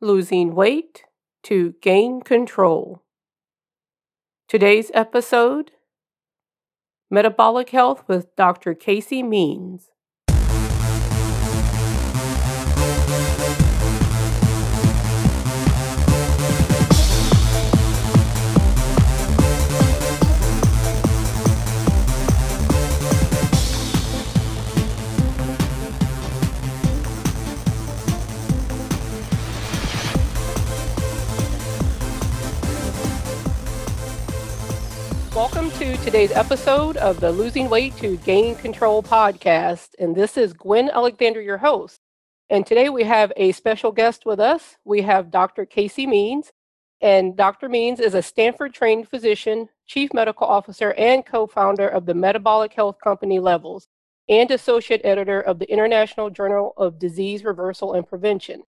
losing weight to gain control. Today's episode Metabolic Health with Dr. Casey Means. Welcome to today's episode of the Losing Weight to Gain Control podcast. And this is Gwen Alexander, your host. And today we have a special guest with us. We have Dr. Casey Means. And Dr. Means is a Stanford trained physician, chief medical officer, and co founder of the metabolic health company Levels, and associate editor of the International Journal of Disease Reversal and Prevention.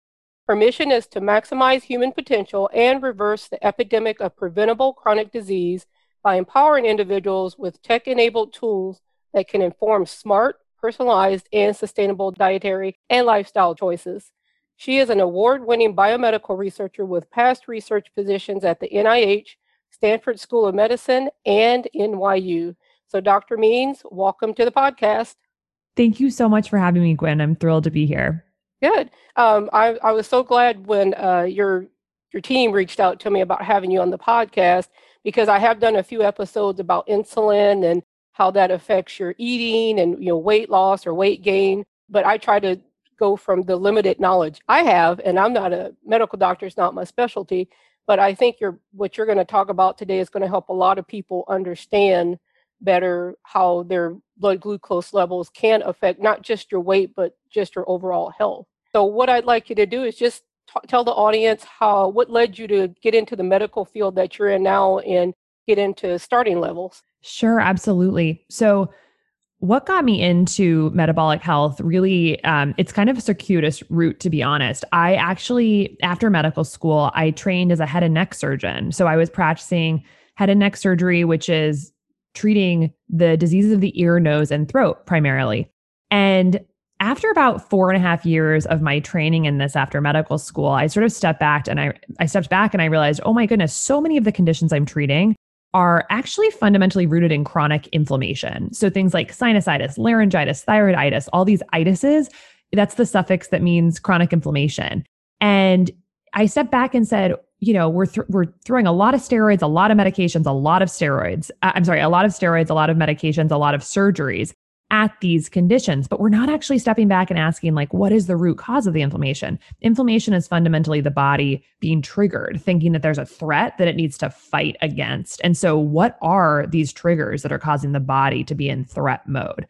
Her mission is to maximize human potential and reverse the epidemic of preventable chronic disease by empowering individuals with tech enabled tools that can inform smart, personalized, and sustainable dietary and lifestyle choices. She is an award winning biomedical researcher with past research positions at the NIH, Stanford School of Medicine, and NYU. So, Dr. Means, welcome to the podcast. Thank you so much for having me, Gwen. I'm thrilled to be here. Good. Um, I, I, was so glad when uh, your your team reached out to me about having you on the podcast because I have done a few episodes about insulin and how that affects your eating and you know weight loss or weight gain. But I try to go from the limited knowledge I have, and I'm not a medical doctor; it's not my specialty. But I think you're, what you're going to talk about today is going to help a lot of people understand better how their blood glucose levels can affect not just your weight, but just your overall health. So, what I'd like you to do is just t- tell the audience how what led you to get into the medical field that you're in now and get into starting levels. Sure, absolutely. So, what got me into metabolic health really um, it's kind of a circuitous route to be honest i actually after medical school i trained as a head and neck surgeon so i was practicing head and neck surgery which is treating the diseases of the ear nose and throat primarily and after about four and a half years of my training in this after medical school, I sort of stepped back and I, I stepped back and I realized, oh my goodness, so many of the conditions I'm treating are actually fundamentally rooted in chronic inflammation. So things like sinusitis, laryngitis, thyroiditis, all these itises, that's the suffix that means chronic inflammation. And I stepped back and said, you know, we're th- we're throwing a lot of steroids, a lot of medications, a lot of steroids. Uh, I'm sorry, a lot of steroids, a lot of medications, a lot of surgeries at these conditions, but we're not actually stepping back and asking, like, what is the root cause of the inflammation? Inflammation is fundamentally the body being triggered, thinking that there's a threat that it needs to fight against. And so, what are these triggers that are causing the body to be in threat mode?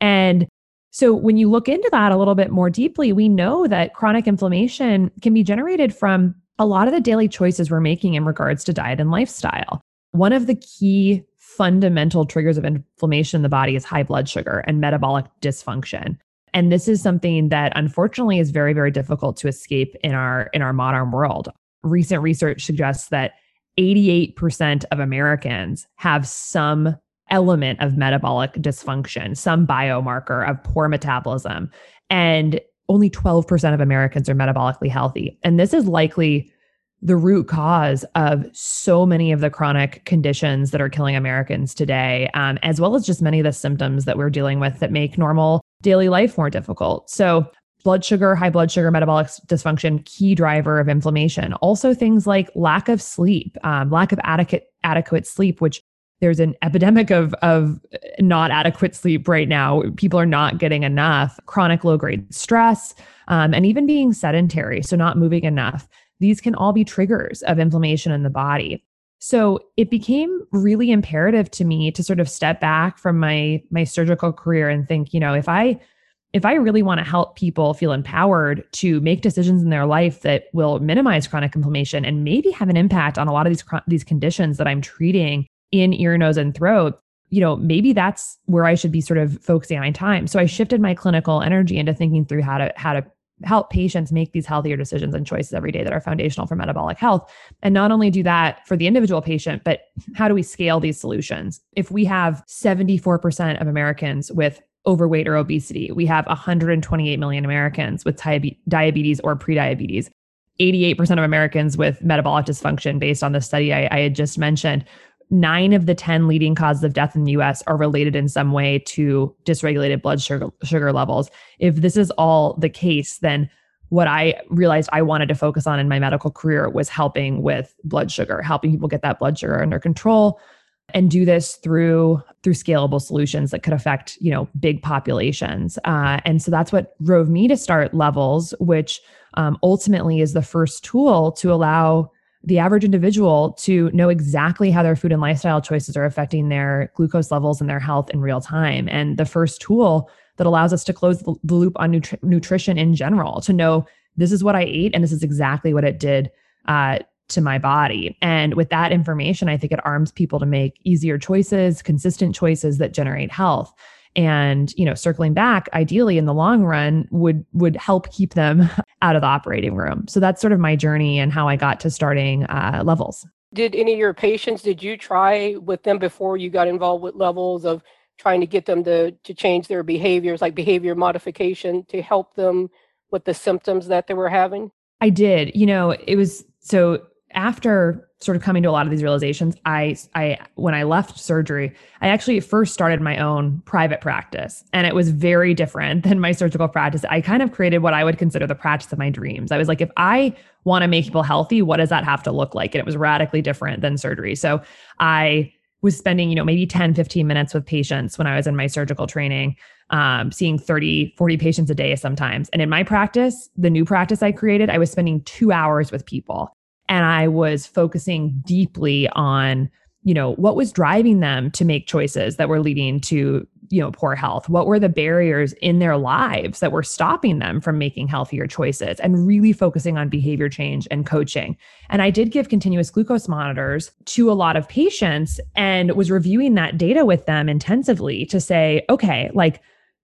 And so, when you look into that a little bit more deeply, we know that chronic inflammation can be generated from a lot of the daily choices we're making in regards to diet and lifestyle. One of the key fundamental triggers of inflammation in the body is high blood sugar and metabolic dysfunction. And this is something that unfortunately is very, very difficult to escape in our in our modern world. Recent research suggests that 88% of Americans have some element of metabolic dysfunction, some biomarker of poor metabolism. And only 12% of Americans are metabolically healthy. And this is likely the root cause of so many of the chronic conditions that are killing Americans today, um, as well as just many of the symptoms that we're dealing with that make normal daily life more difficult. So, blood sugar, high blood sugar, metabolic dysfunction, key driver of inflammation. Also, things like lack of sleep, um, lack of adequate adequate sleep, which there's an epidemic of of not adequate sleep right now. People are not getting enough. Chronic low grade stress, um, and even being sedentary, so not moving enough these can all be triggers of inflammation in the body. So it became really imperative to me to sort of step back from my my surgical career and think, you know, if I if I really want to help people feel empowered to make decisions in their life that will minimize chronic inflammation and maybe have an impact on a lot of these these conditions that I'm treating in ear, nose, and throat, you know, maybe that's where I should be sort of focusing my time. So I shifted my clinical energy into thinking through how to how to help patients make these healthier decisions and choices every day that are foundational for metabolic health. And not only do that for the individual patient, but how do we scale these solutions? If we have 74% of Americans with overweight or obesity, we have 128 million Americans with diabetes or prediabetes. 88% of Americans with metabolic dysfunction, based on the study I, I had just mentioned, nine of the 10 leading causes of death in the US are related in some way to dysregulated blood sugar, sugar levels. If this is all the case, then what I realized I wanted to focus on in my medical career was helping with blood sugar, helping people get that blood sugar under control and do this through through scalable solutions that could affect you know big populations uh, and so that's what drove me to start levels which um, ultimately is the first tool to allow the average individual to know exactly how their food and lifestyle choices are affecting their glucose levels and their health in real time and the first tool that allows us to close the loop on nutri- nutrition in general to know this is what i ate and this is exactly what it did uh, to my body. And with that information, I think it arms people to make easier choices, consistent choices that generate health. And, you know, circling back, ideally in the long run would would help keep them out of the operating room. So that's sort of my journey and how I got to starting uh, levels. Did any of your patients, did you try with them before you got involved with levels of trying to get them to to change their behaviors, like behavior modification to help them with the symptoms that they were having? I did. You know, it was so after sort of coming to a lot of these realizations, I I when I left surgery, I actually first started my own private practice and it was very different than my surgical practice. I kind of created what I would consider the practice of my dreams. I was like if I want to make people healthy, what does that have to look like? And it was radically different than surgery. So I was spending, you know, maybe 10, 15 minutes with patients when I was in my surgical training, um, seeing 30, 40 patients a day sometimes. And in my practice, the new practice I created, I was spending two hours with people and I was focusing deeply on, you know, what was driving them to make choices that were leading to, you know, poor health? What were the barriers in their lives that were stopping them from making healthier choices and really focusing on behavior change and coaching? And I did give continuous glucose monitors to a lot of patients and was reviewing that data with them intensively to say, okay, like,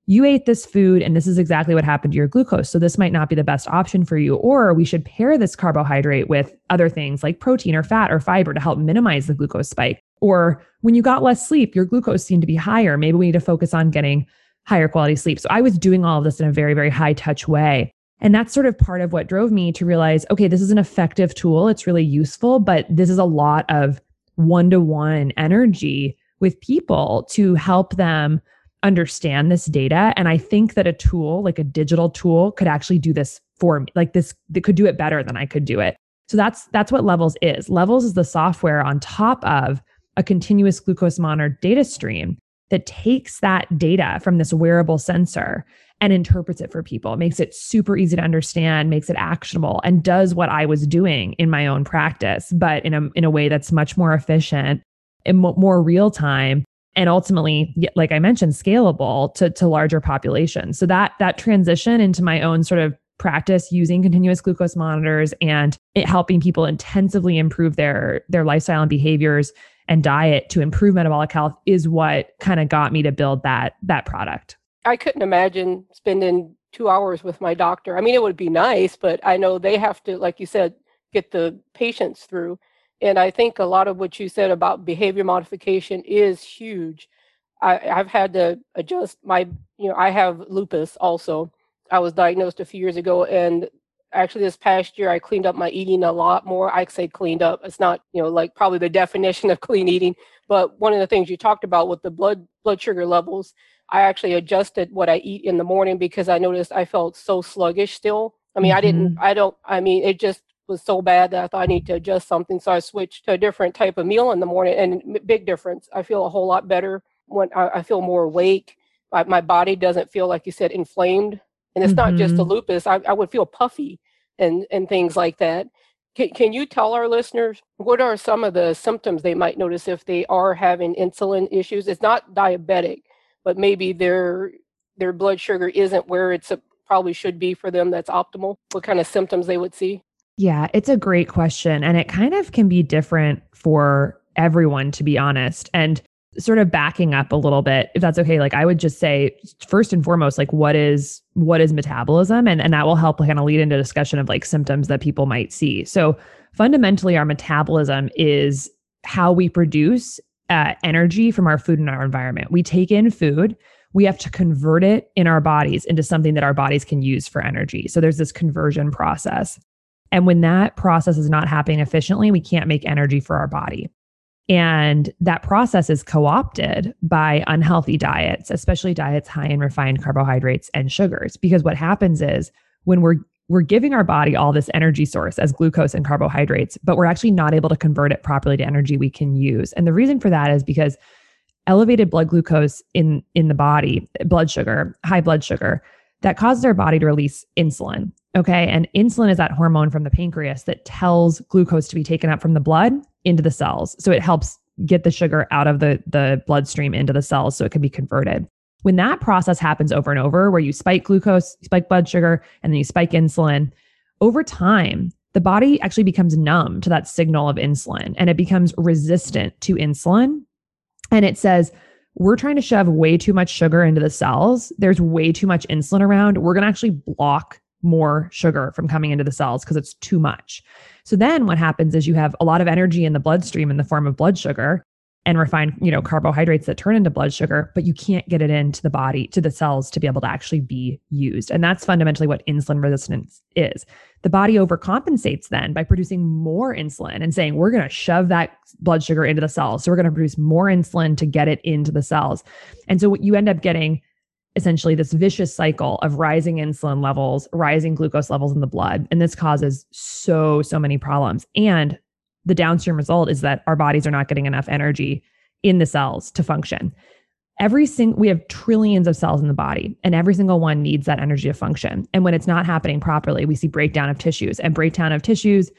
you ate this food and this is exactly what happened to your glucose. So this might not be the best option for you. Or we should pair this carbohydrate with other things like protein or fat or fiber to help minimize the glucose spike. Or when you got less sleep, your glucose seemed to be higher. Maybe we need to focus on getting higher quality sleep. So I was doing all of this in a very, very high touch way. And that's sort of part of what drove me to realize okay, this is an effective tool. It's really useful, but this is a lot of one to one energy with people to help them understand this data. And I think that a tool, like a digital tool, could actually do this for me. Like this, that could do it better than I could do it. So that's that's what Levels is. Levels is the software on top of a continuous glucose monitor data stream that takes that data from this wearable sensor and interprets it for people. Makes it super easy to understand, makes it actionable, and does what I was doing in my own practice, but in a in a way that's much more efficient and more real time and ultimately like i mentioned scalable to, to larger populations. So that that transition into my own sort of practice using continuous glucose monitors and helping people intensively improve their their lifestyle and behaviors and diet to improve metabolic health is what kind of got me to build that that product. I couldn't imagine spending two hours with my doctor. I mean it would be nice but i know they have to like you said get the patients through and I think a lot of what you said about behavior modification is huge. I, I've had to adjust my, you know, I have lupus also. I was diagnosed a few years ago, and actually this past year I cleaned up my eating a lot more. I say cleaned up. It's not, you know, like probably the definition of clean eating, but one of the things you talked about with the blood blood sugar levels, I actually adjusted what I eat in the morning because I noticed I felt so sluggish still. I mean, mm-hmm. I didn't, mm-hmm. I don't, I mean, it just was so bad that I thought I need to adjust something. So I switched to a different type of meal in the morning, and big difference. I feel a whole lot better when I, I feel more awake. I, my body doesn't feel like you said inflamed, and it's mm-hmm. not just the mm-hmm. lupus. I, I would feel puffy and and things like that. Can, can you tell our listeners what are some of the symptoms they might notice if they are having insulin issues? It's not diabetic, but maybe their their blood sugar isn't where it's a, probably should be for them. That's optimal. What kind of symptoms they would see? Yeah, it's a great question. And it kind of can be different for everyone, to be honest. And sort of backing up a little bit if that's okay like i would just say first and foremost like what is what is metabolism and and that will help kind of lead into discussion of like symptoms that people might see so fundamentally our metabolism is how we produce uh, energy from our food and our environment we take in food we have to convert it in our bodies into something that our bodies can use for energy so there's this conversion process And when that process is not happening efficiently, we can't make energy for our body. And that process is co opted by unhealthy diets, especially diets high in refined carbohydrates and sugars. Because what happens is when we're we're giving our body all this energy source as glucose and carbohydrates, but we're actually not able to convert it properly to energy we can use. And the reason for that is because elevated blood glucose in in the body, blood sugar, high blood sugar, that causes our body to release insulin. Okay. And insulin is that hormone from the pancreas that tells glucose to be taken up from the blood into the cells. So it helps get the sugar out of the, the bloodstream into the cells so it can be converted. When that process happens over and over, where you spike glucose, spike blood sugar, and then you spike insulin, over time, the body actually becomes numb to that signal of insulin and it becomes resistant to insulin and it says, we're trying to shove way too much sugar into the cells. There's way too much insulin around. We're going to actually block more sugar from coming into the cells because it's too much. So then what happens is you have a lot of energy in the bloodstream in the form of blood sugar and refined, you know, carbohydrates that turn into blood sugar, but you can't get it into the body, to the cells to be able to actually be used. And that's fundamentally what insulin resistance is. The body overcompensates then by producing more insulin and saying, we're going to shove that blood sugar into the cells. So we're going to produce more insulin to get it into the cells. And so what you end up getting essentially this vicious cycle of rising insulin levels, rising glucose levels in the blood. And this causes so, so many problems. And the downstream result is that our bodies are not getting enough energy in the cells to function. Every single we have trillions of cells in the body and every single one needs that energy to function. And when it's not happening properly, we see breakdown of tissues and breakdown of tissues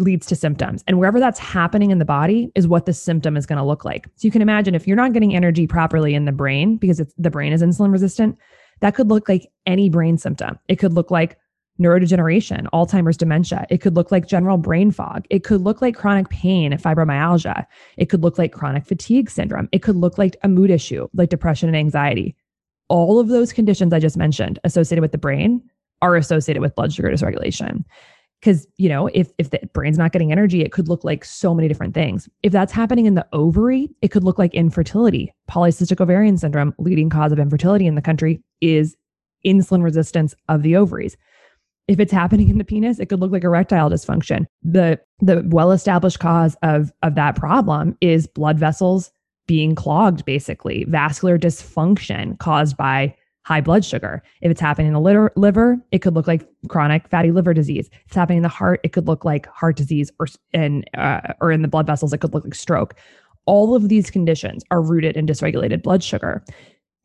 leads to symptoms. And wherever that's happening in the body is what the symptom is going to look like. So you can imagine if you're not getting energy properly in the brain because the brain is insulin resistant, that could look like any brain symptom. It could look like neurodegeneration, Alzheimer's dementia. It could look like general brain fog. It could look like chronic pain, fibromyalgia. It could look like chronic fatigue syndrome. It could look like a mood issue, like depression and anxiety. All of those conditions I just mentioned associated with the brain are associated with blood sugar dysregulation. Because, you know, if, if the brain's not getting energy, it could look like so many different things. If that's happening in the ovary, it could look like infertility. Polycystic ovarian syndrome, leading cause of infertility in the country, is insulin resistance of the ovaries. If it's happening in the penis, it could look like erectile dysfunction. The the well-established cause of of that problem is blood vessels being clogged basically, vascular dysfunction caused by high blood sugar. If it's happening in the liver, liver, it could look like chronic fatty liver disease. If it's happening in the heart, it could look like heart disease or in uh, or in the blood vessels, it could look like stroke. All of these conditions are rooted in dysregulated blood sugar.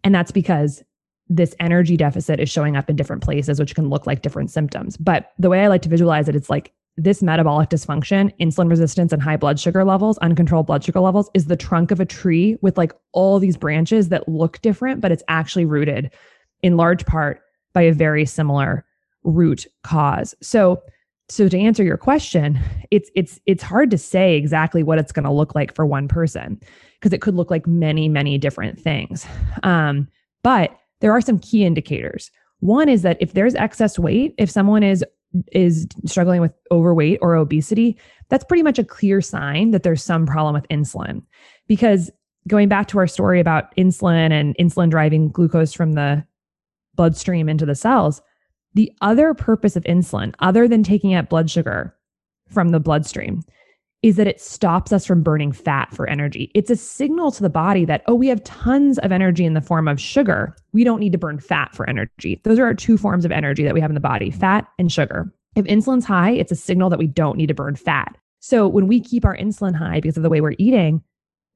And that's because this energy deficit is showing up in different places, which can look like different symptoms. But the way I like to visualize it, it's like this metabolic dysfunction, insulin resistance, and high blood sugar levels, uncontrolled blood sugar levels, is the trunk of a tree with like all these branches that look different, but it's actually rooted in large part by a very similar root cause. So, so to answer your question, it's it's it's hard to say exactly what it's going to look like for one person because it could look like many many different things. Um, but there are some key indicators. One is that if there's excess weight, if someone is is struggling with overweight or obesity, that's pretty much a clear sign that there's some problem with insulin. Because going back to our story about insulin and insulin driving glucose from the bloodstream into the cells, the other purpose of insulin, other than taking out blood sugar from the bloodstream, is that it stops us from burning fat for energy. It's a signal to the body that, oh, we have tons of energy in the form of sugar. We don't need to burn fat for energy. Those are our two forms of energy that we have in the body fat and sugar. If insulin's high, it's a signal that we don't need to burn fat. So when we keep our insulin high because of the way we're eating,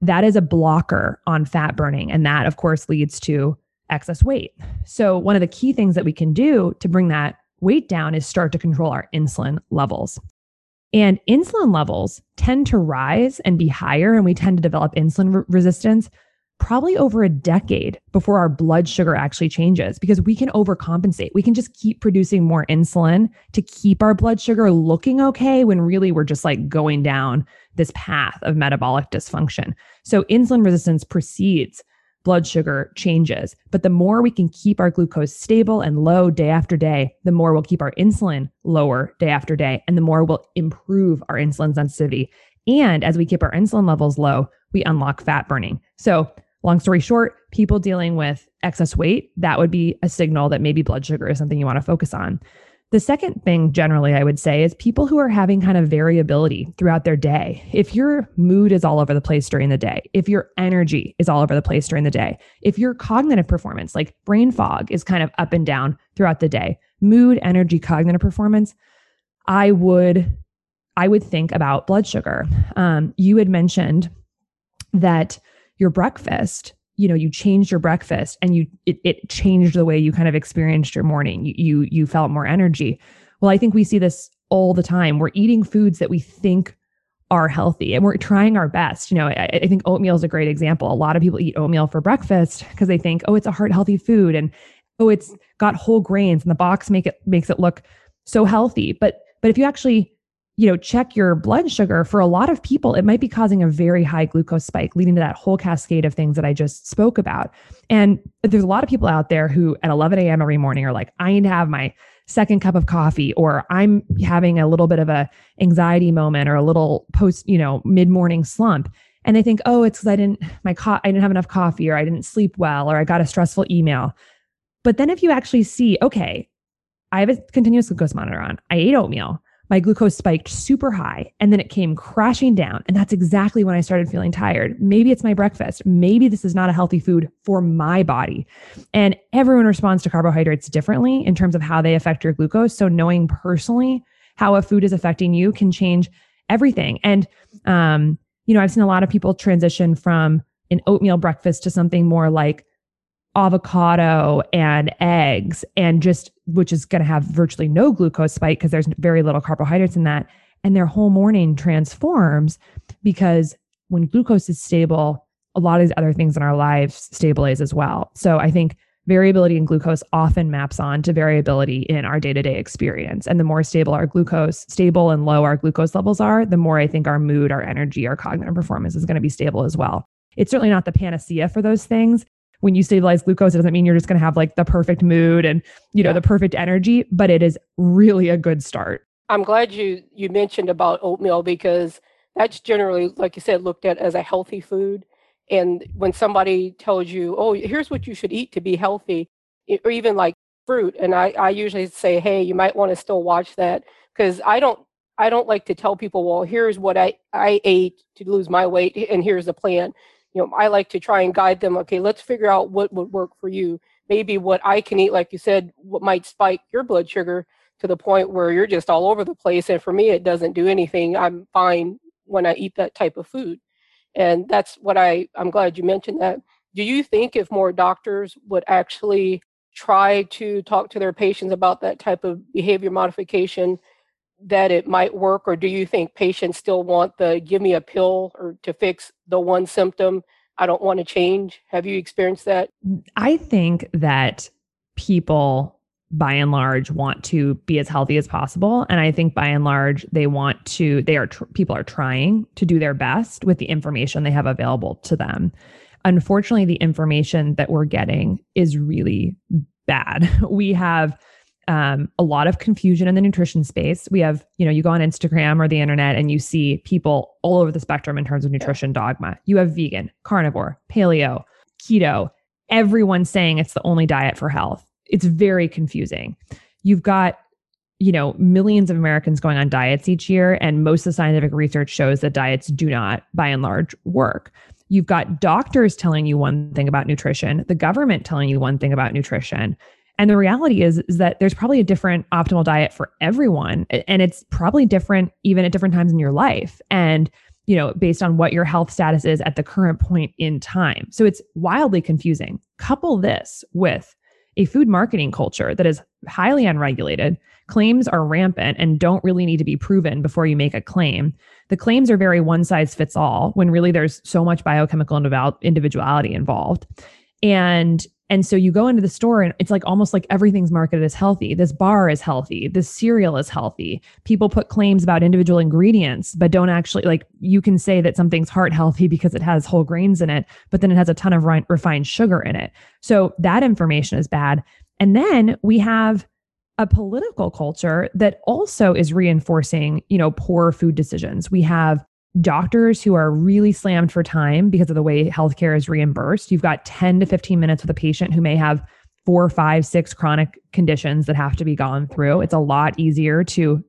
that is a blocker on fat burning. And that, of course, leads to excess weight. So, one of the key things that we can do to bring that weight down is start to control our insulin levels. And insulin levels tend to rise and be higher, and we tend to develop insulin re- resistance probably over a decade before our blood sugar actually changes because we can overcompensate. We can just keep producing more insulin to keep our blood sugar looking okay when really we're just like going down this path of metabolic dysfunction. So, insulin resistance precedes blood sugar changes. But the more we can keep our glucose stable and low day after day, the more we'll keep our insulin lower day after day, and the more we'll improve our insulin sensitivity. And as we keep our insulin levels low, we unlock fat burning. So, long story short, people dealing with excess weight, that would be a signal that maybe blood sugar is something you want to focus on. The second thing, generally, I would say, is people who are having kind of variability throughout their day. If your mood is all over the place during the day, if your energy is all over the place during the day, if your cognitive performance, like brain fog, is kind of up and down throughout the day, mood, energy, cognitive performance, I would I would think about blood sugar. Um, you had mentioned that your breakfast you know you changed your breakfast and you it, it changed the way you kind of experienced your morning. You, you you felt more energy. Well i think we see this all the time. We're eating foods that we think are healthy and we're trying our best. You know I, I think oatmeal is a great example. A lot of people eat oatmeal for breakfast because they think oh it's a heart healthy food and oh it's got whole grains and the box make it makes it look so healthy. But but if you actually you know, check your blood sugar, for a lot of people, it might be causing a very high glucose spike, leading to that whole cascade of things that I just spoke about. And there's a lot of people out there who at 11 a.m. every morning are like, I need to have my second cup of coffee, or I'm having a little bit of a anxiety moment or a little post, you know, mid morning slump. And they think, oh, it's because I didn't my co- I didn't have enough coffee, or I didn't sleep well, or I got a stressful email. But then if you actually see, okay, I have a continuous glucose monitor on, I ate oatmeal my glucose spiked super high and then it came crashing down. And that's exactly when I started feeling tired. Maybe it's my breakfast. Maybe this is not a healthy food for my body. And everyone responds to carbohydrates differently in terms of how they affect your glucose. So knowing personally how a food is affecting you can change everything. And, um, you know, I've seen a lot of people transition from an oatmeal breakfast to something more like avocado and eggs and just which is going to have virtually no glucose spike because there's very little carbohydrates in that. And their whole morning transforms because when glucose is stable a lot of these other things in our lives stabilize as well. So i think variability in glucose often maps on to variability in our day-to-day experience. And the more stable our glucose stable and low our glucose levels are the more i think our mood our energy our cognitive performance is going to be stable as well. It's certainly not the panacea for those things when you stabilize glucose, it doesn't mean you're just going to have like the perfect mood and, you know, yeah. the perfect energy, but it is really a good start. I'm glad you you mentioned about oatmeal because that's generally, like you said, looked at as a healthy food. And when somebody tells you, oh, here's what you should eat to be healthy, or even like fruit, and I, I usually say, hey, you might want to still watch that because I don't I don't like to tell people, well, here's what I, I ate to lose my weight, and here's the plan you know, I like to try and guide them. Okay, let's figure out what would work for you. Maybe what I can eat, like you said, what might spike your blood sugar to the point where you're just all over the place. And for me, it doesn't do anything. I'm fine when I eat that type of food. And that's what I, I'm glad you mentioned that. Do you think if more doctors would actually try to talk to their patients about that type of behavior modification, that it might work, or do you think patients still want the give me a pill or to fix the one symptom? I don't want to change. Have you experienced that? Mm, I think that people by and large want to be as healthy as possible and i think by and large they want to they are tr- people are trying to do their best with the information they have available to them unfortunately the information that we're getting is really bad we have um, a lot of confusion in the nutrition space. We have, you know, you go on Instagram or the internet and you see people all over the spectrum in terms of nutrition dogma. You have vegan, carnivore, paleo, keto, everyone saying it's the only diet for health. It's very confusing. You've got, you know, millions of Americans going on diets each year, and most of the scientific research shows that diets do not, by and large, work. You've got doctors telling you one thing about nutrition, the government telling you one thing about nutrition, and the reality is, is that there's probably a different optimal diet for everyone. And it's probably different even at different times in your life. And, you know, based on what your health status is at the current point in time. So it's wildly confusing. Couple this with a food marketing culture that is highly unregulated. Claims are rampant and don't really need to be proven before you make a claim. The claims are very one size fits all when really there's so much biochemical individuality involved. And and so you go into the store and it's like almost like everything's marketed as healthy. This bar is healthy. This cereal is healthy. People put claims about individual ingredients, but don't actually like you can say that something's heart healthy because it has whole grains in it, but then it has a ton of re- refined sugar in it. So that information is bad. And then we have a political culture that also is reinforcing, you know, poor food decisions. We have doctors who are really slammed for time because of the way healthcare is reimbursed. You've got 10 to 15 minutes with a patient who may have four, five, six chronic conditions that have to be gone through. It's a lot easier to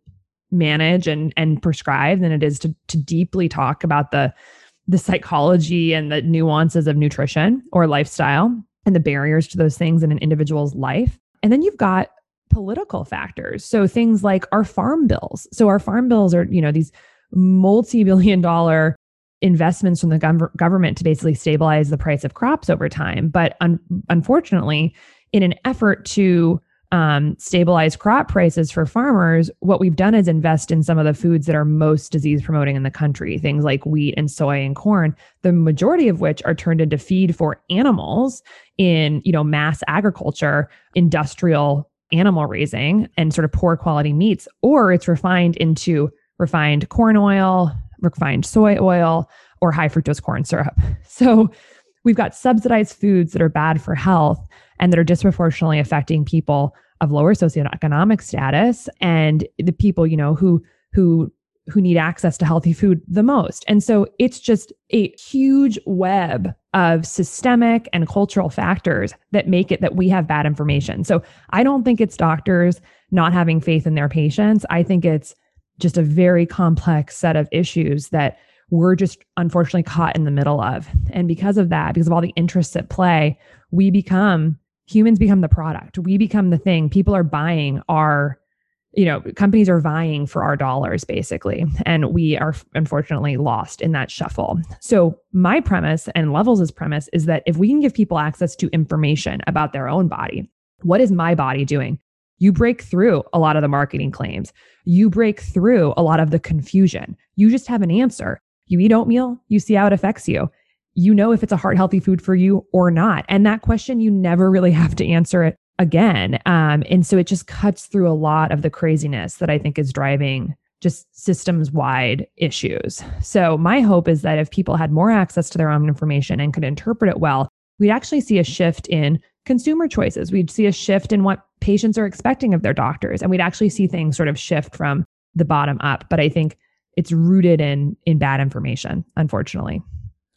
manage and and prescribe than it is to to deeply talk about the the psychology and the nuances of nutrition or lifestyle and the barriers to those things in an individual's life. And then you've got political factors. So things like our farm bills. So our farm bills are, you know, these multi-billion dollar investments from the gov- government to basically stabilize the price of crops over time. But un- unfortunately, in an effort to um, stabilize crop prices for farmers, what we've done is invest in some of the foods that are most disease promoting in the country, things like wheat and soy and corn, the majority of which are turned into feed for animals in, you know, mass agriculture, industrial animal raising and sort of poor quality meats, or it's refined into refined corn oil, refined soy oil, or high fructose corn syrup. So we've got subsidized foods that are bad for health and that are disproportionately affecting people of lower socioeconomic status and the people, you know, who who who need access to healthy food the most. And so it's just a huge web of systemic and cultural factors that make it that we have bad information. So I don't think it's doctors not having faith in their patients. I think it's just a very complex set of issues that we're just unfortunately caught in the middle of. And because of that, because of all the interests at play, we become humans become the product. We become the thing. People are buying our, you know, companies are vying for our dollars basically. And we are unfortunately lost in that shuffle. So, my premise and Levels' premise is that if we can give people access to information about their own body, what is my body doing? You break through a lot of the marketing claims. You break through a lot of the confusion. You just have an answer. You eat oatmeal, you see how it affects you. You know if it's a heart healthy food for you or not. And that question, you never really have to answer it again. Um, and so it just cuts through a lot of the craziness that I think is driving just systems wide issues. So, my hope is that if people had more access to their own information and could interpret it well, we'd actually see a shift in consumer choices. We'd see a shift in what patients are expecting of their doctors, and we'd actually see things sort of shift from the bottom up. But I think it's rooted in in bad information, unfortunately.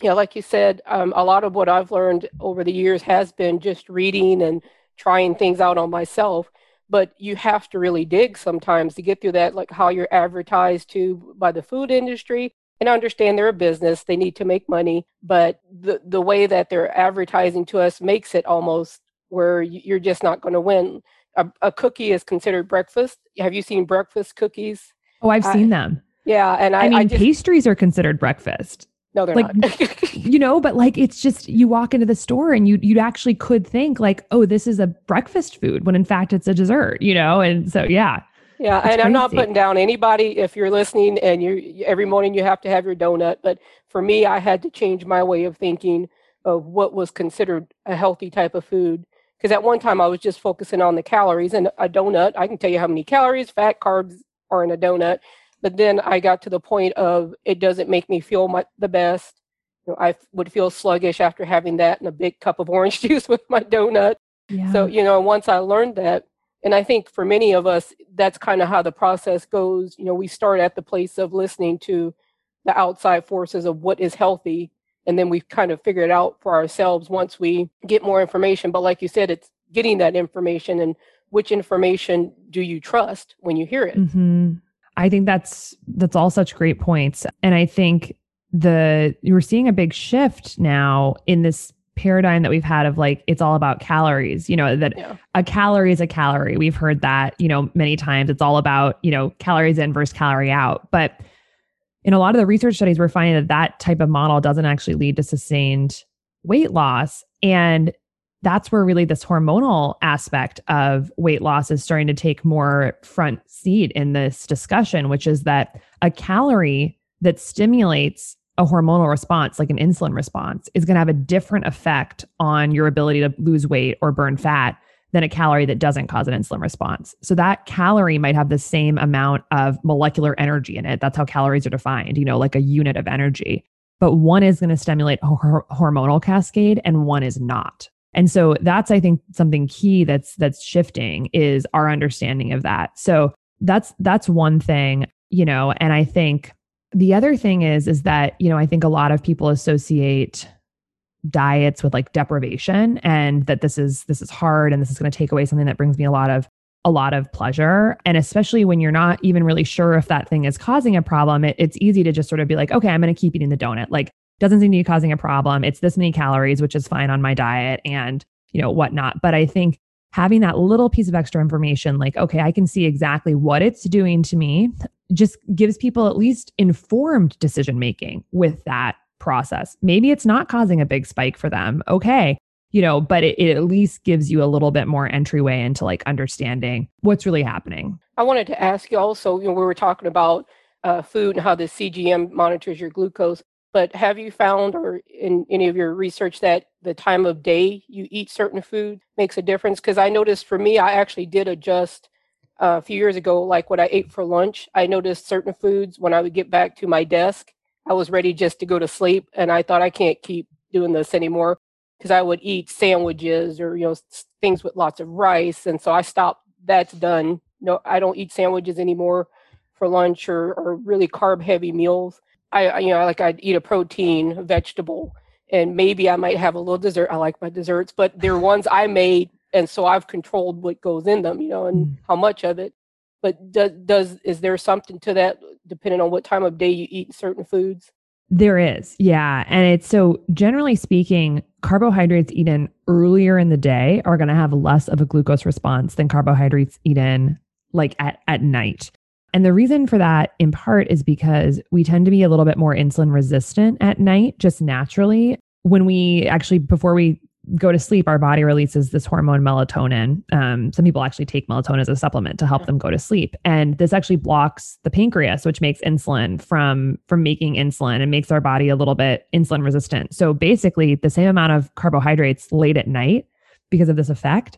Yeah, like you said, um, a lot of what I've learned over the years has been just reading and trying things out on myself. But you have to really dig sometimes to get through that, like how you're advertised to by the food industry. And I understand they're a business; they need to make money. But the the way that they're advertising to us makes it almost where you're just not going to win. A, a, cookie is considered breakfast. Have you seen breakfast cookies? Oh, I've I, seen them. Yeah, and I, I mean, I just, pastries are considered breakfast. No, they're like, not. you know, but like it's just you walk into the store and you you actually could think like, oh, this is a breakfast food when in fact it's a dessert, you know? And so yeah. Yeah, and crazy. I'm not putting down anybody if you're listening and you every morning you have to have your donut, but for me I had to change my way of thinking of what was considered a healthy type of food because at one time I was just focusing on the calories and a donut, I can tell you how many calories, fat, carbs are in a donut but then I got to the point of it doesn't make me feel my, the best. You know, I would feel sluggish after having that and a big cup of orange juice with my donut. Yeah. So, you know, once I learned that, and I think for many of us, that's kind of how the process goes. You know, we start at the place of listening to the outside forces of what is healthy, and then we kind of figure it out for ourselves once we get more information. But like you said, it's getting that information and which information do you trust when you hear it? Mm-hmm. I think that's that's all such great points. And I think the you're seeing a big shift now in this paradigm that we've had of like it's all about calories you know that yeah. a calorie is a calorie. We've heard that you know many times. It's all about you know calories in versus calorie out. But in a lot of the research studies we're finding that that type of model doesn't actually lead to sustained weight loss. And that's where really this hormonal aspect of weight loss is starting to take more front seat in this discussion, which is that a calorie that stimulates a hormonal response, like an insulin response, is going to have a different effect on your ability to lose weight or burn fat than a calorie that doesn't cause an insulin response. So that calorie might have the same amount of molecular energy in it. That's how calories are defined, you know, like a unit of energy. But one is going to stimulate a hormonal cascade and one is not. And so that's I think something key that's that's shifting is our understanding of that. So that's that's one thing, you know, and I think the other thing is is that, you know, I think a lot of people associate diets with like deprivation and that this is this is hard and this is going to take away something that brings me a lot of a lot of pleasure. And especially when you're not even really sure if that thing is causing a problem it, it's easy to just sort of be like okay i'm going to keep eating the donut. Like doesn't seem to be causing a problem. It's this many calories which is fine on my diet and you know whatnot. But i think having that little piece of extra information like okay i can see exactly what it's doing to me just gives people at least informed decision making with that process. Maybe it's not causing a big spike for them. Okay. You know, but it, it at least gives you a little bit more entryway into like understanding what's really happening. I wanted to ask you also, you know, we were talking about uh, food and how the CGM monitors your glucose, but have you found or in any of your research that the time of day you eat certain food makes a difference? Because I noticed for me, I actually did adjust a few years ago, like what I ate for lunch. I noticed certain foods when I would get back to my desk, I was ready just to go to sleep, and I thought I can't keep doing this anymore because I would eat sandwiches or you know things with lots of rice, and so I stopped. That's done. No, I don't eat sandwiches anymore for lunch or, or really carb heavy meals. I you know like I'd eat a protein, a vegetable, and maybe I might have a little dessert. I like my desserts, but they're ones I made, and so I've controlled what goes in them, you know, and mm. how much of it. But does does is there something to that depending on what time of day you eat certain foods? There is, yeah. And it's so generally speaking, carbohydrates eaten earlier in the day are going to have less of a glucose response than carbohydrates eaten like at, at night. And the reason for that, in part, is because we tend to be a little bit more insulin resistant at night, just naturally. When we actually, before we go to sleep, our body releases this hormone melatonin. Um, some people actually take melatonin as a supplement to help them go to sleep, and this actually blocks the pancreas, which makes insulin from from making insulin and makes our body a little bit insulin resistant. So basically, the same amount of carbohydrates late at night because of this effect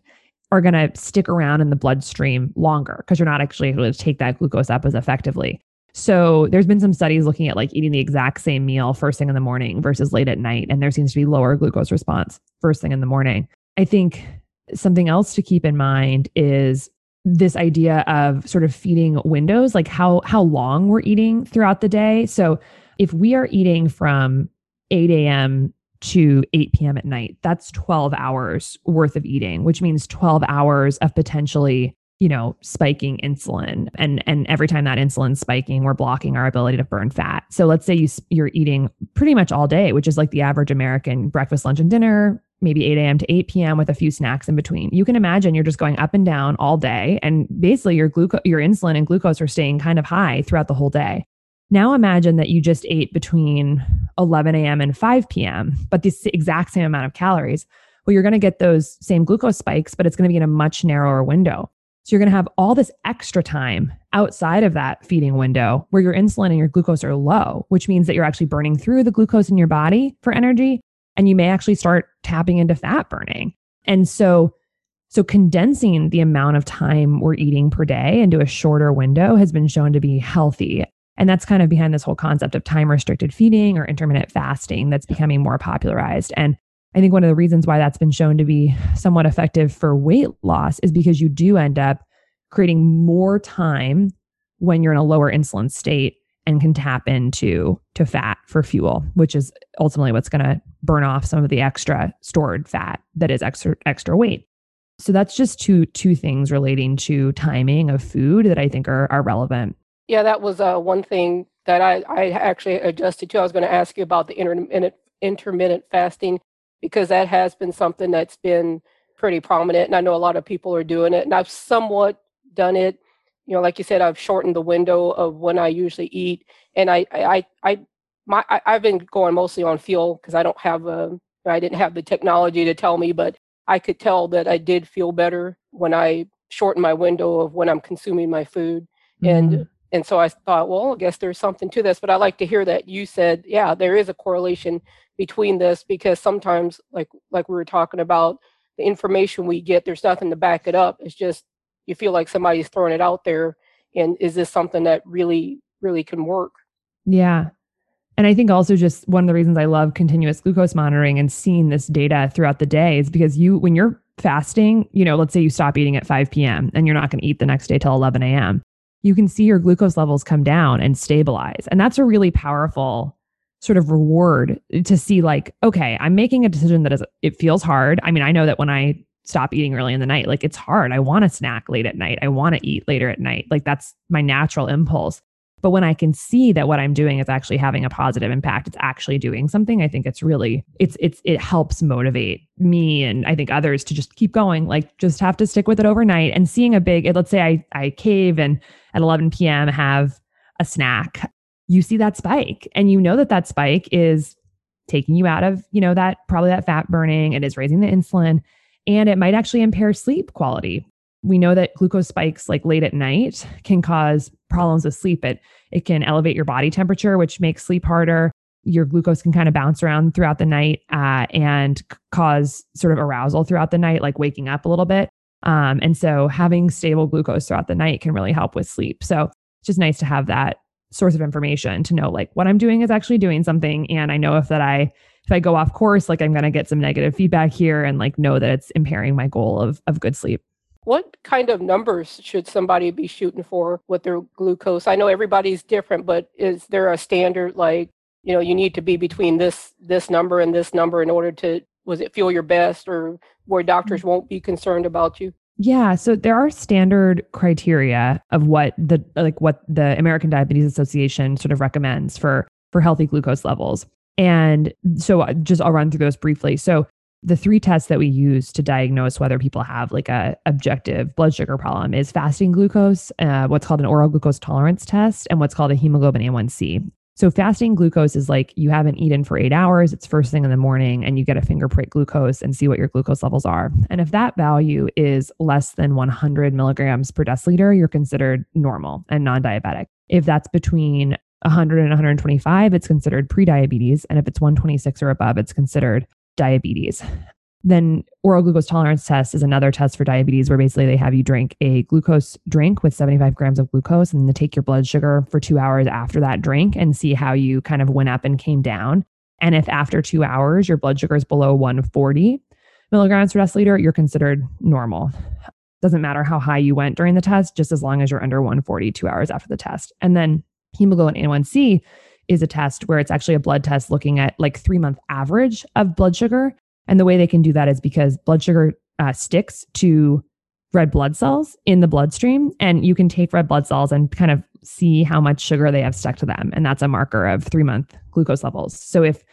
are going to stick around in the bloodstream longer because you're not actually able to take that glucose up as effectively. So there's been some studies looking at like eating the exact same meal first thing in the morning versus late at night. And there seems to be lower glucose response first thing in the morning. I think something else to keep in mind is this idea of sort of feeding windows, like how how long we're eating throughout the day. So if we are eating from 8 a.m. to 8 p.m. at night, that's 12 hours worth of eating, which means 12 hours of potentially you know spiking insulin and and every time that insulin's spiking we're blocking our ability to burn fat so let's say you you're eating pretty much all day which is like the average american breakfast lunch and dinner maybe 8 a.m to 8 p.m with a few snacks in between. You can imagine you're just going up and down all day and basically your glucose your insulin and glucose are staying kind of high throughout the whole day. Now imagine that you just ate between 11 a.m and 5 p.m but the exact same amount of calories. Well you're going to get those same glucose spikes but it's going to be in a much narrower window. So you're going to have all this extra time outside of that feeding window where your insulin and your glucose are low, which means that you're actually burning through the glucose in your body for energy and you may actually start tapping into fat burning. And so so condensing the amount of time we're eating per day into a shorter window has been shown to be healthy. And that's kind of behind this whole concept of time restricted feeding or intermittent fasting that's becoming more popularized. And I think one of the reasons why that's been shown to be somewhat effective for weight loss is because you do end up creating more time when you're in a lower insulin state and can tap into to fat for fuel, which is ultimately what's going to burn off some of the extra stored fat that is extra extra weight. So that's just two two things relating to timing of food that I think are are relevant. Yeah, that was uh, one thing that I, I actually adjusted to. I was going to ask you about the intermittent intermittent fasting because that has been something that's been pretty prominent. And I know a lot of people are doing it. And I've somewhat done it. You know, like you said, I've shortened the window of when I usually eat. And I, I, I, my, I, have been going mostly on fuel because I don't have a, I didn't have the technology to tell me, but I could tell that I did feel better when I shortened my window of when I'm consuming my food. Mm-hmm. And and so I thought, well, I guess there's something to this. But I like to hear that you said, yeah, there is a correlation between this because sometimes like like we were talking about the information we get there's nothing to back it up it's just you feel like somebody's throwing it out there and is this something that really really can work? Yeah. And i think also just one of the reasons i love continuous glucose monitoring and seeing this data throughout the day is because you when you're fasting you know let's say you stop eating at 5 p.m and you're not going to eat the next day till 11 a.m you can see your glucose levels come down and stabilize. And that's a really powerful sort of reward to see like okay i'm making a decision that is it feels hard. I mean i know that when i stop eating early in the night. Like it's hard. I want to snack late at night. I want to eat later at night. Like that's my natural impulse. But when i can see that what i'm doing is actually having a positive impact it's actually doing something i think it's really it's it's it helps motivate me and i think others to just keep going. Like just have to stick with it overnight. And seeing a big let's say i i cave and at 11 p.m have a snack you see that spike. And you know that that spike is taking you out of, you know, that probably that fat burning, it is raising the insulin and it might actually impair sleep quality. We know that glucose spikes like late at night can cause problems with sleep. It it can elevate your body temperature, which makes sleep harder. Your glucose can kind of bounce around throughout the night uh, and cause sort of arousal throughout the night, like waking up a little bit. Um, and so having stable glucose throughout the night can really help with sleep. So it's just nice to have that source of information to know like what I'm doing is actually doing something. And I know if that I if I go off course, like I'm gonna get some negative feedback here and like know that it's impairing my goal of of good sleep. What kind of numbers should somebody be shooting for with their glucose? I know everybody's different, but is there a standard like, you know, you need to be between this this number and this number in order to was it feel your best or where doctors mm. won't be concerned about you? Yeah, so there are standard criteria of what the like what the American Diabetes Association sort of recommends for for healthy glucose levels. And so uh, just I'll run through those briefly. So the three tests that we use to diagnose whether people have like a objective blood sugar problem is fasting glucose, uh, what's called an oral glucose tolerance test, and what's called a hemoglobin A1C. So fasting glucose is like you haven't eaten for eight hours, it's first thing in the morning, and you get a finger prick glucose and see what your glucose levels are. And if that value is less than 100 milligrams per deciliter, you're considered normal and non-diabetic. If that's between 100 and 125, it's considered prediabetes. And if it's 126 or above, it's considered diabetes. Then oral glucose tolerance test is another test for diabetes where basically they have you drink a glucose drink with 75 grams of glucose and then they take your blood sugar for two hours after that drink and see how you kind of went up and came down. And if after two hours your blood sugar is below 140 milligrams per deciliter, you're considered normal. Doesn't matter how high you went during the test, just as long as you're under 140 two hours after the test. And then hemoglobin A1C is a test where it's actually a blood test looking at like three month average of blood sugar and the way they can do that is because blood sugar uh, sticks to red blood cells in the bloodstream. And you can take red blood cells and kind of see how much sugar they have stuck to them. And that's a marker of three month glucose levels. So if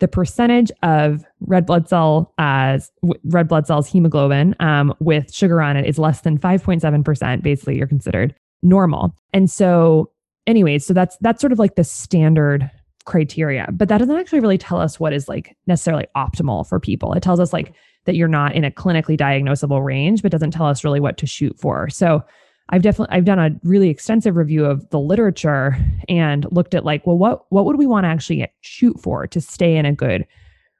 the percentage of red blood cell uh, red blood cells hemoglobin um, with sugar on it is less than 5.7% basically you're considered normal and so anyways so that's that's sort of like the standard criteria, but that doesn't actually really tell us what is like necessarily optimal for people. It tells us like that you're not in a clinically diagnosable range, but doesn't tell us really what to shoot for. So I've definitely I've done a really extensive review of the literature and looked at like, well, what what would we want to actually shoot for to stay in a good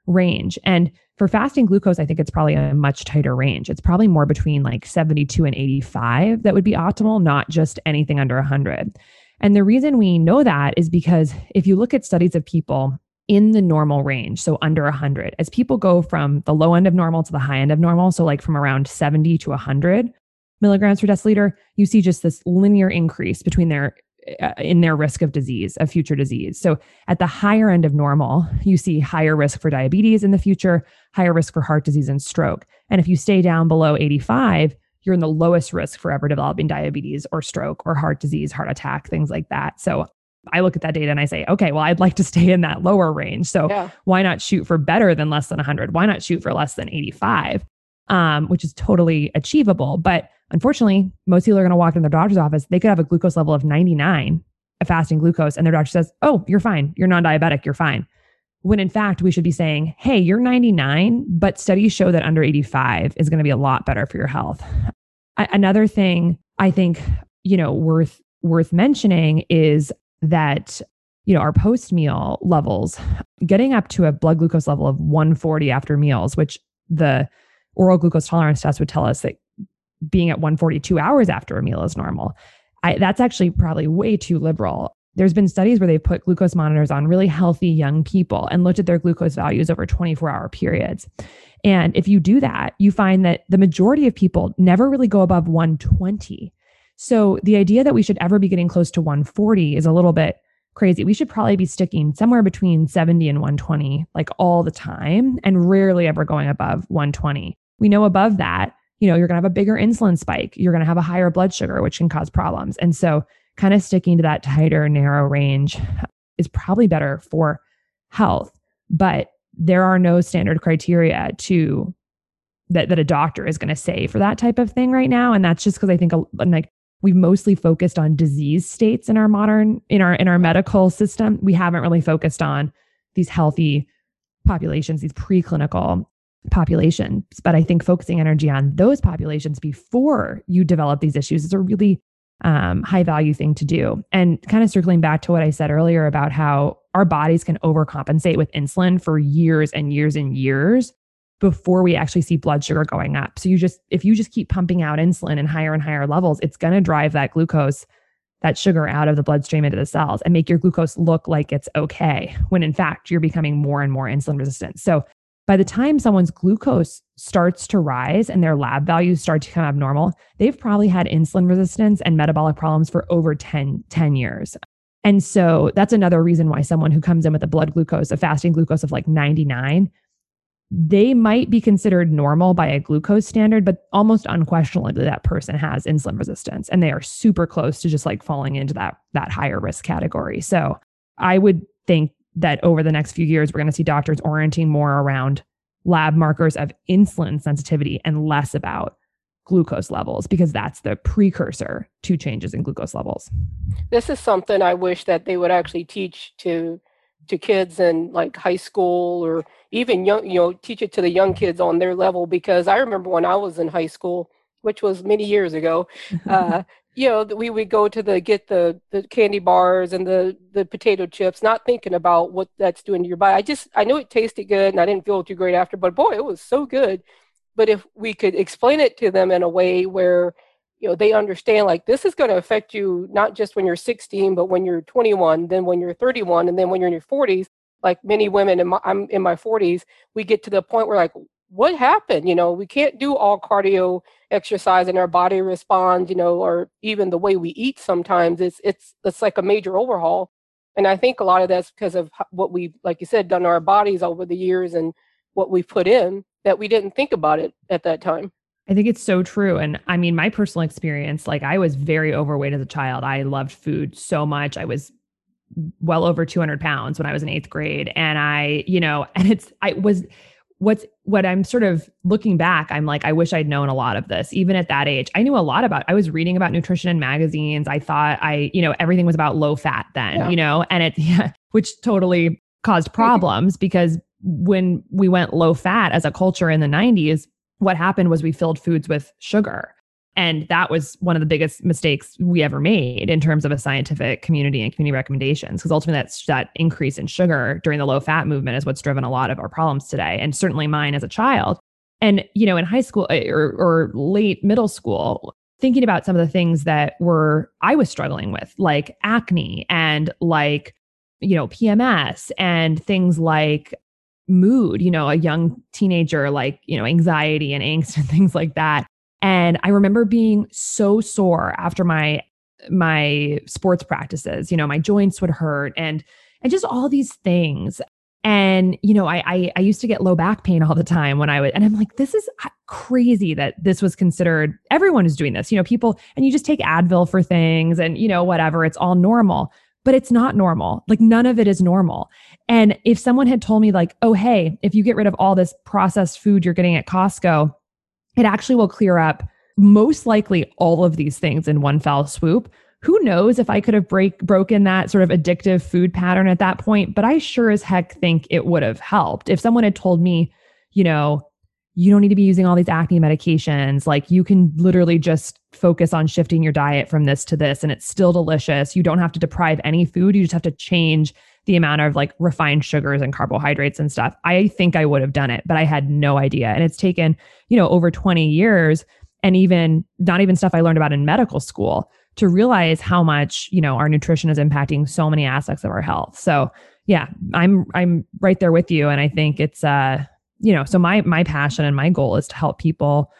range? And for fasting glucose, I think it's probably a much tighter range. It's probably more between like 72 and 85 that would be optimal, not just anything under 100. And the reason we know that is because if you look at studies of people in the normal range, so under 100, as people go from the low end of normal to the high end of normal, so like from around 70 to 100 milligrams per deciliter, you see just this linear increase between their uh, in their risk of disease, of future disease. So at the higher end of normal, you see higher risk for diabetes in the future, higher risk for heart disease and stroke. And if you stay down below 85, you're in the lowest risk for ever developing diabetes or stroke or heart disease, heart attack, things like that. So I look at that data and I say, okay, well, I'd like to stay in that lower range. So yeah. why not shoot for better than less than 100? Why not shoot for less than 85, um, which is totally achievable? But unfortunately, most people are going to walk in their doctor's office. They could have a glucose level of 99, a fasting glucose, and their doctor says, oh, you're fine. You're non diabetic. You're fine. When in fact, we should be saying, hey, you're 99, but studies show that under 85 is going to be a lot better for your health. Another thing I think, you know, worth worth mentioning is that you know, our post meal levels getting up to a blood glucose level of 140 after meals, which the oral glucose tolerance test would tell us that being at 142 hours after a meal is normal. I, that's actually probably way too liberal. There's been studies where they've put glucose monitors on really healthy young people and looked at their glucose values over 24 hour periods. And if you do that, you find that the majority of people never really go above 120. So the idea that we should ever be getting close to 140 is a little bit crazy. We should probably be sticking somewhere between 70 and 120, like all the time, and rarely ever going above 120. We know above that, you know, you're going to have a bigger insulin spike. You're going to have a higher blood sugar, which can cause problems. And so, kind of sticking to that tighter, narrow range uh, is probably better for health. But there are no standard criteria to that, that a doctor is going to say for that type of thing right now. And that's just because I think like we've mostly focused on disease states in our modern in our in our medical system we haven't really focused on these healthy populations these preclinical populations but i think focusing energy on those populations before you develop these issues is a really um, high value thing to do and kind of circling back to what i said earlier about how our bodies can overcompensate with insulin for years and years and years before we actually see blood sugar going up. So you just if you just keep pumping out insulin in higher and higher levels, it's going to drive that glucose that sugar out of the bloodstream into the cells and make your glucose look like it's okay when in fact you're becoming more and more insulin resistant. So by the time someone's glucose starts to rise and their lab values start to become abnormal, they've probably had insulin resistance and metabolic problems for over 10, 10 years. And so that's another reason why someone who comes in with a blood glucose, a fasting glucose of like 99, they might be considered normal by a glucose standard, but almost unquestionably that person has insulin resistance and they are super close to just like falling into that that higher risk category. So I would think that over the next few years, we're going to see doctors orienting more around lab markers of insulin sensitivity and less about glucose levels because that's the precursor to changes in glucose levels. This is something I wish that they would actually teach to to kids in like high school or even young, you know, teach it to the young kids on their level. Because I remember when I was in high school, which was many years ago, uh, you know, we would go to the get the the candy bars and the the potato chips, not thinking about what that's doing to your body. I just I knew it tasted good and I didn't feel too great after, but boy, it was so good. But if we could explain it to them in a way where you know they understand like this is going to affect you not just when you're 16 but when you're 21 then when you're 31 and then when you're in your 40s like many women in my, i'm in my 40s we get to the point where like what happened you know we can't do all cardio exercise and our body responds you know or even the way we eat sometimes it's it's it's like a major overhaul and i think a lot of that's because of what we like you said done our bodies over the years and what we put in that we didn't think about it at that time I think it's so true. And I mean, my personal experience, like I was very overweight as a child. I loved food so much. I was well over 200 pounds when I was in eighth grade. And I, you know, and it's, I was, what's, what I'm sort of looking back, I'm like, I wish I'd known a lot of this, even at that age. I knew a lot about, I was reading about nutrition in magazines. I thought I, you know, everything was about low fat then, yeah. you know, and it, yeah, which totally caused problems because when we went low fat as a culture in the 90s, what happened was we filled foods with sugar. And that was one of the biggest mistakes we ever made in terms of a scientific community and community recommendations. Because ultimately, that's, that increase in sugar during the low fat movement is what's driven a lot of our problems today, and certainly mine as a child. And, you know, in high school eh, or, or late middle school, thinking about some of the things that were I was struggling with, like acne and like, you know, PMS and things like mood, you know, a young teenager, like, you know, anxiety and angst and things like that. And I remember being so sore after my my sports practices, you know, my joints would hurt and and just all these things. And you know, I, I I used to get low back pain all the time when I would, and I'm like, this is crazy that this was considered. Everyone is doing this, you know. People, and you just take Advil for things, and you know, whatever. It's all normal but it's not normal. Like none of it is normal. And if someone had told me, like, oh, hey, if you get rid of all this processed food you're getting at Costco, it actually will clear up most likely all of these things in one fell swoop. Who knows if I could have break broken that sort of addictive food pattern at that point, but I sure as heck think it would have helped. If someone had told me, you know, you don't need to be using all these acne medications. Like you can literally just focus on shifting your diet from this to this and it's still delicious. You don't have to deprive any food. You just have to change the amount of like refined sugars and carbohydrates and stuff. I think I would have done it, but I had no idea. And it's taken, you know, over 20 years and even not even stuff I learned about in medical school to realize how much, you know, our nutrition is impacting so many aspects of our health. So, yeah, I'm I'm right there with you and I think it's uh you know, so my my passion and my goal is to help people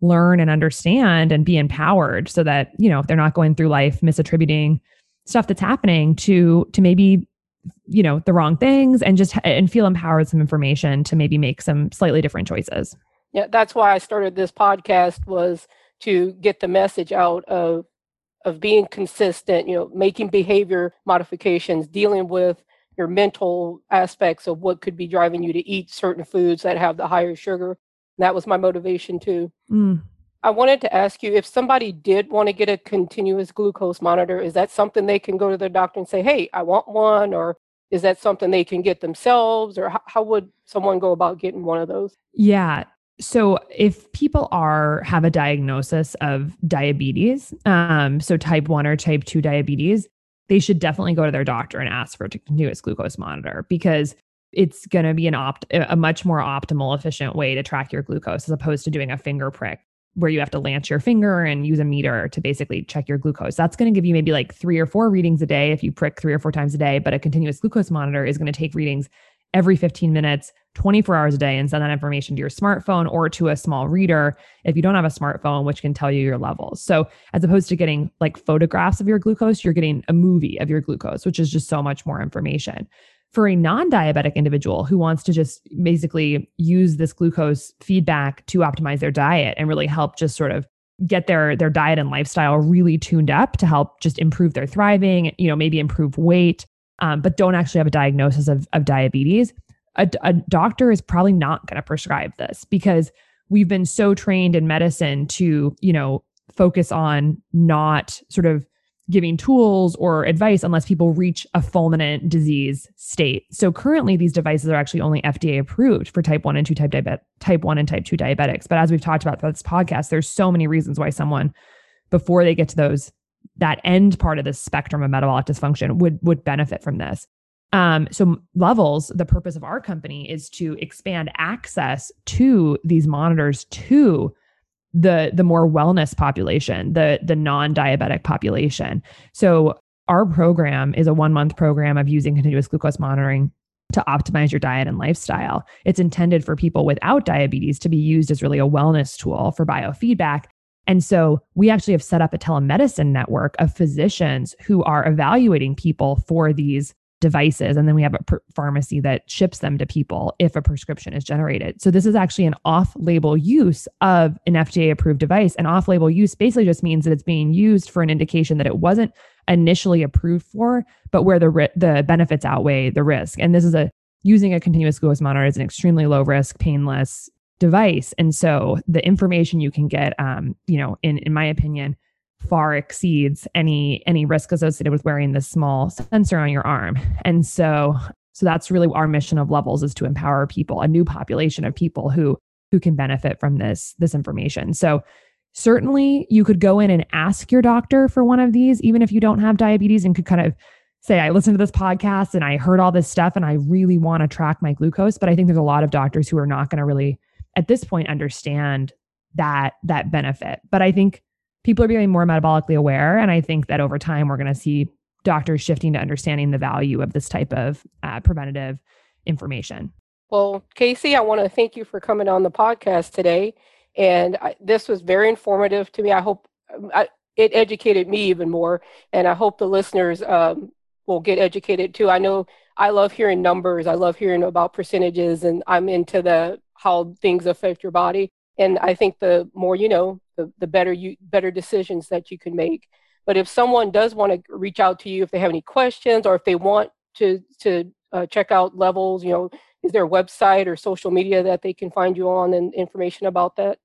learn and understand and be empowered so that, you know, if they're not going through life misattributing stuff that's happening to to maybe you know the wrong things and just and feel empowered with some information to maybe make some slightly different choices yeah that's why i started this podcast was to get the message out of of being consistent you know making behavior modifications dealing with your mental aspects of what could be driving you to eat certain foods that have the higher sugar that was my motivation too mm. I wanted to ask you if somebody did want to get a continuous glucose monitor, is that something they can go to their doctor and say, hey, I want one? Or is that something they can get themselves? Or how, how would someone go about getting one of those? Yeah. So if people are have a diagnosis of diabetes, um, so type one or type two diabetes, they should definitely go to their doctor and ask for a continuous glucose monitor because it's going to be an opt a much more optimal efficient way to track your glucose as opposed to doing a finger prick where you have to lance your finger and use a meter to basically check your glucose. That's going to give you maybe like three or four readings a day if you prick three or four times a day. But a continuous glucose monitor is going to take readings every 15 minutes, 24 hours a day, and send that information to your smartphone or to a small reader if you don't have a smartphone, which can tell you your levels. So, as opposed to getting like photographs of your glucose, you're getting a movie of your glucose, which is just so much more information for a non diabetic individual who wants to just basically use this glucose feedback to optimize their diet and really help just sort of get their their diet and lifestyle really tuned up to help just improve their thriving you know maybe improve weight um, but don't actually have a diagnosis of, of diabetes. A, a doctor is probably not going to prescribe this because we've been so trained in medicine to you know focus on not sort of giving tools or advice unless people reach a fulminant disease state. So currently these devices are actually only FDA approved for type 1 and 2 type diabetic type 1 and type 2 diabetics. But as we've talked about throughout this podcast, there's so many reasons why someone before they get to those that end part of the spectrum of metabolic dysfunction would would benefit from this. Um, so levels, the purpose of our company is to expand access to these monitors to the the more wellness population, the the non-diabetic population. So our program is a one month program of using continuous glucose monitoring to optimize your diet and lifestyle. It's intended for people without diabetes to be used as really a wellness tool for biofeedback. And so we actually have set up a telemedicine network of physicians who are evaluating people for these devices and then we have a pr- pharmacy that ships them to people if a prescription is generated. So this is actually an off-label use of an fda approved device and off-label use basically just means that it's being used for an indication that it wasn't initially approved for but where the ri- the benefits outweigh the risk. And this is a using a continuous glucose monitor is an extremely low risk painless device. And so the information you can get um, you know in in my opinion far exceeds any any risk associated with wearing this small sensor on your arm. And so so that's really our mission of levels is to empower people, a new population of people who who can benefit from this this information. So certainly you could go in and ask your doctor for one of these even if you don't have diabetes and could kind of say I listened to this podcast and I heard all this stuff and I really want to track my glucose, but I think there's a lot of doctors who are not going to really at this point understand that that benefit. But I think people are becoming more metabolically aware. And I think that over time, we're going to see doctors shifting to understanding the value of this type of uh, preventative information. Well, Casey, I want to thank you for coming on the podcast today. And I, this was very informative to me. I hope um, I, it educated me even more. And I hope the listeners um, will get educated too. I know I love hearing numbers, I love hearing about percentages, and I'm into the how things affect your body. And I think the more you know, the, the better you better decisions that you can make. But if someone does want to reach out to you if they have any questions or if they want to to uh, check out levels you know is there a website or social media that they can find you on and information about that?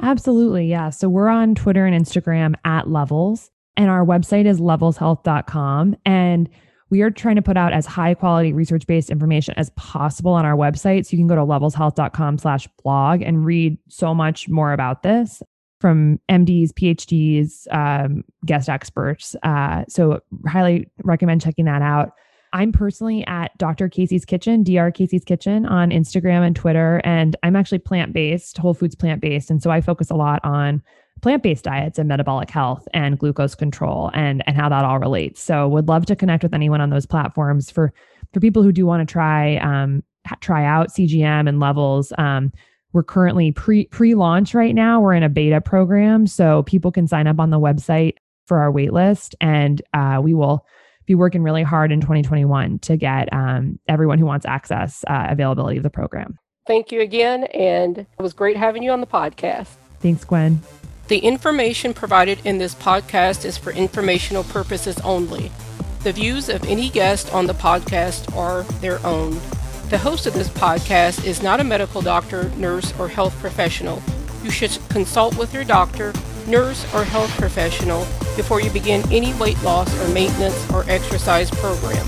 Absolutely yeah. So we're on twitter and instagram at levels and our website is levelshealth.com and we are trying to put out as high quality research based information as possible on our website. So you can go to levelshealth.com slash blog and read so much more about this from MDs, PhDs, um, guest experts. Uh, so, highly recommend checking that out. I'm personally at Dr. Casey's Kitchen, Dr. Casey's Kitchen on Instagram and Twitter. And I'm actually plant based, whole foods plant based. And so I focus a lot on plant based diets and metabolic health and glucose control and, and how that all relates. So would love to connect with anyone on those platforms for, for people who do want to try, um, try out CGM and levels. Um, we're currently pre pre launch right now. We're in a beta program, so people can sign up on the website for our waitlist. And uh, we will be working really hard in 2021 to get um, everyone who wants access uh, availability of the program. Thank you again. And it was great having you on the podcast. Thanks, Gwen. The information provided in this podcast is for informational purposes only. The views of any guest on the podcast are their own. The host of this podcast is not a medical doctor, nurse, or health professional. You should consult with your doctor, nurse, or health professional before you begin any weight loss or maintenance or exercise program.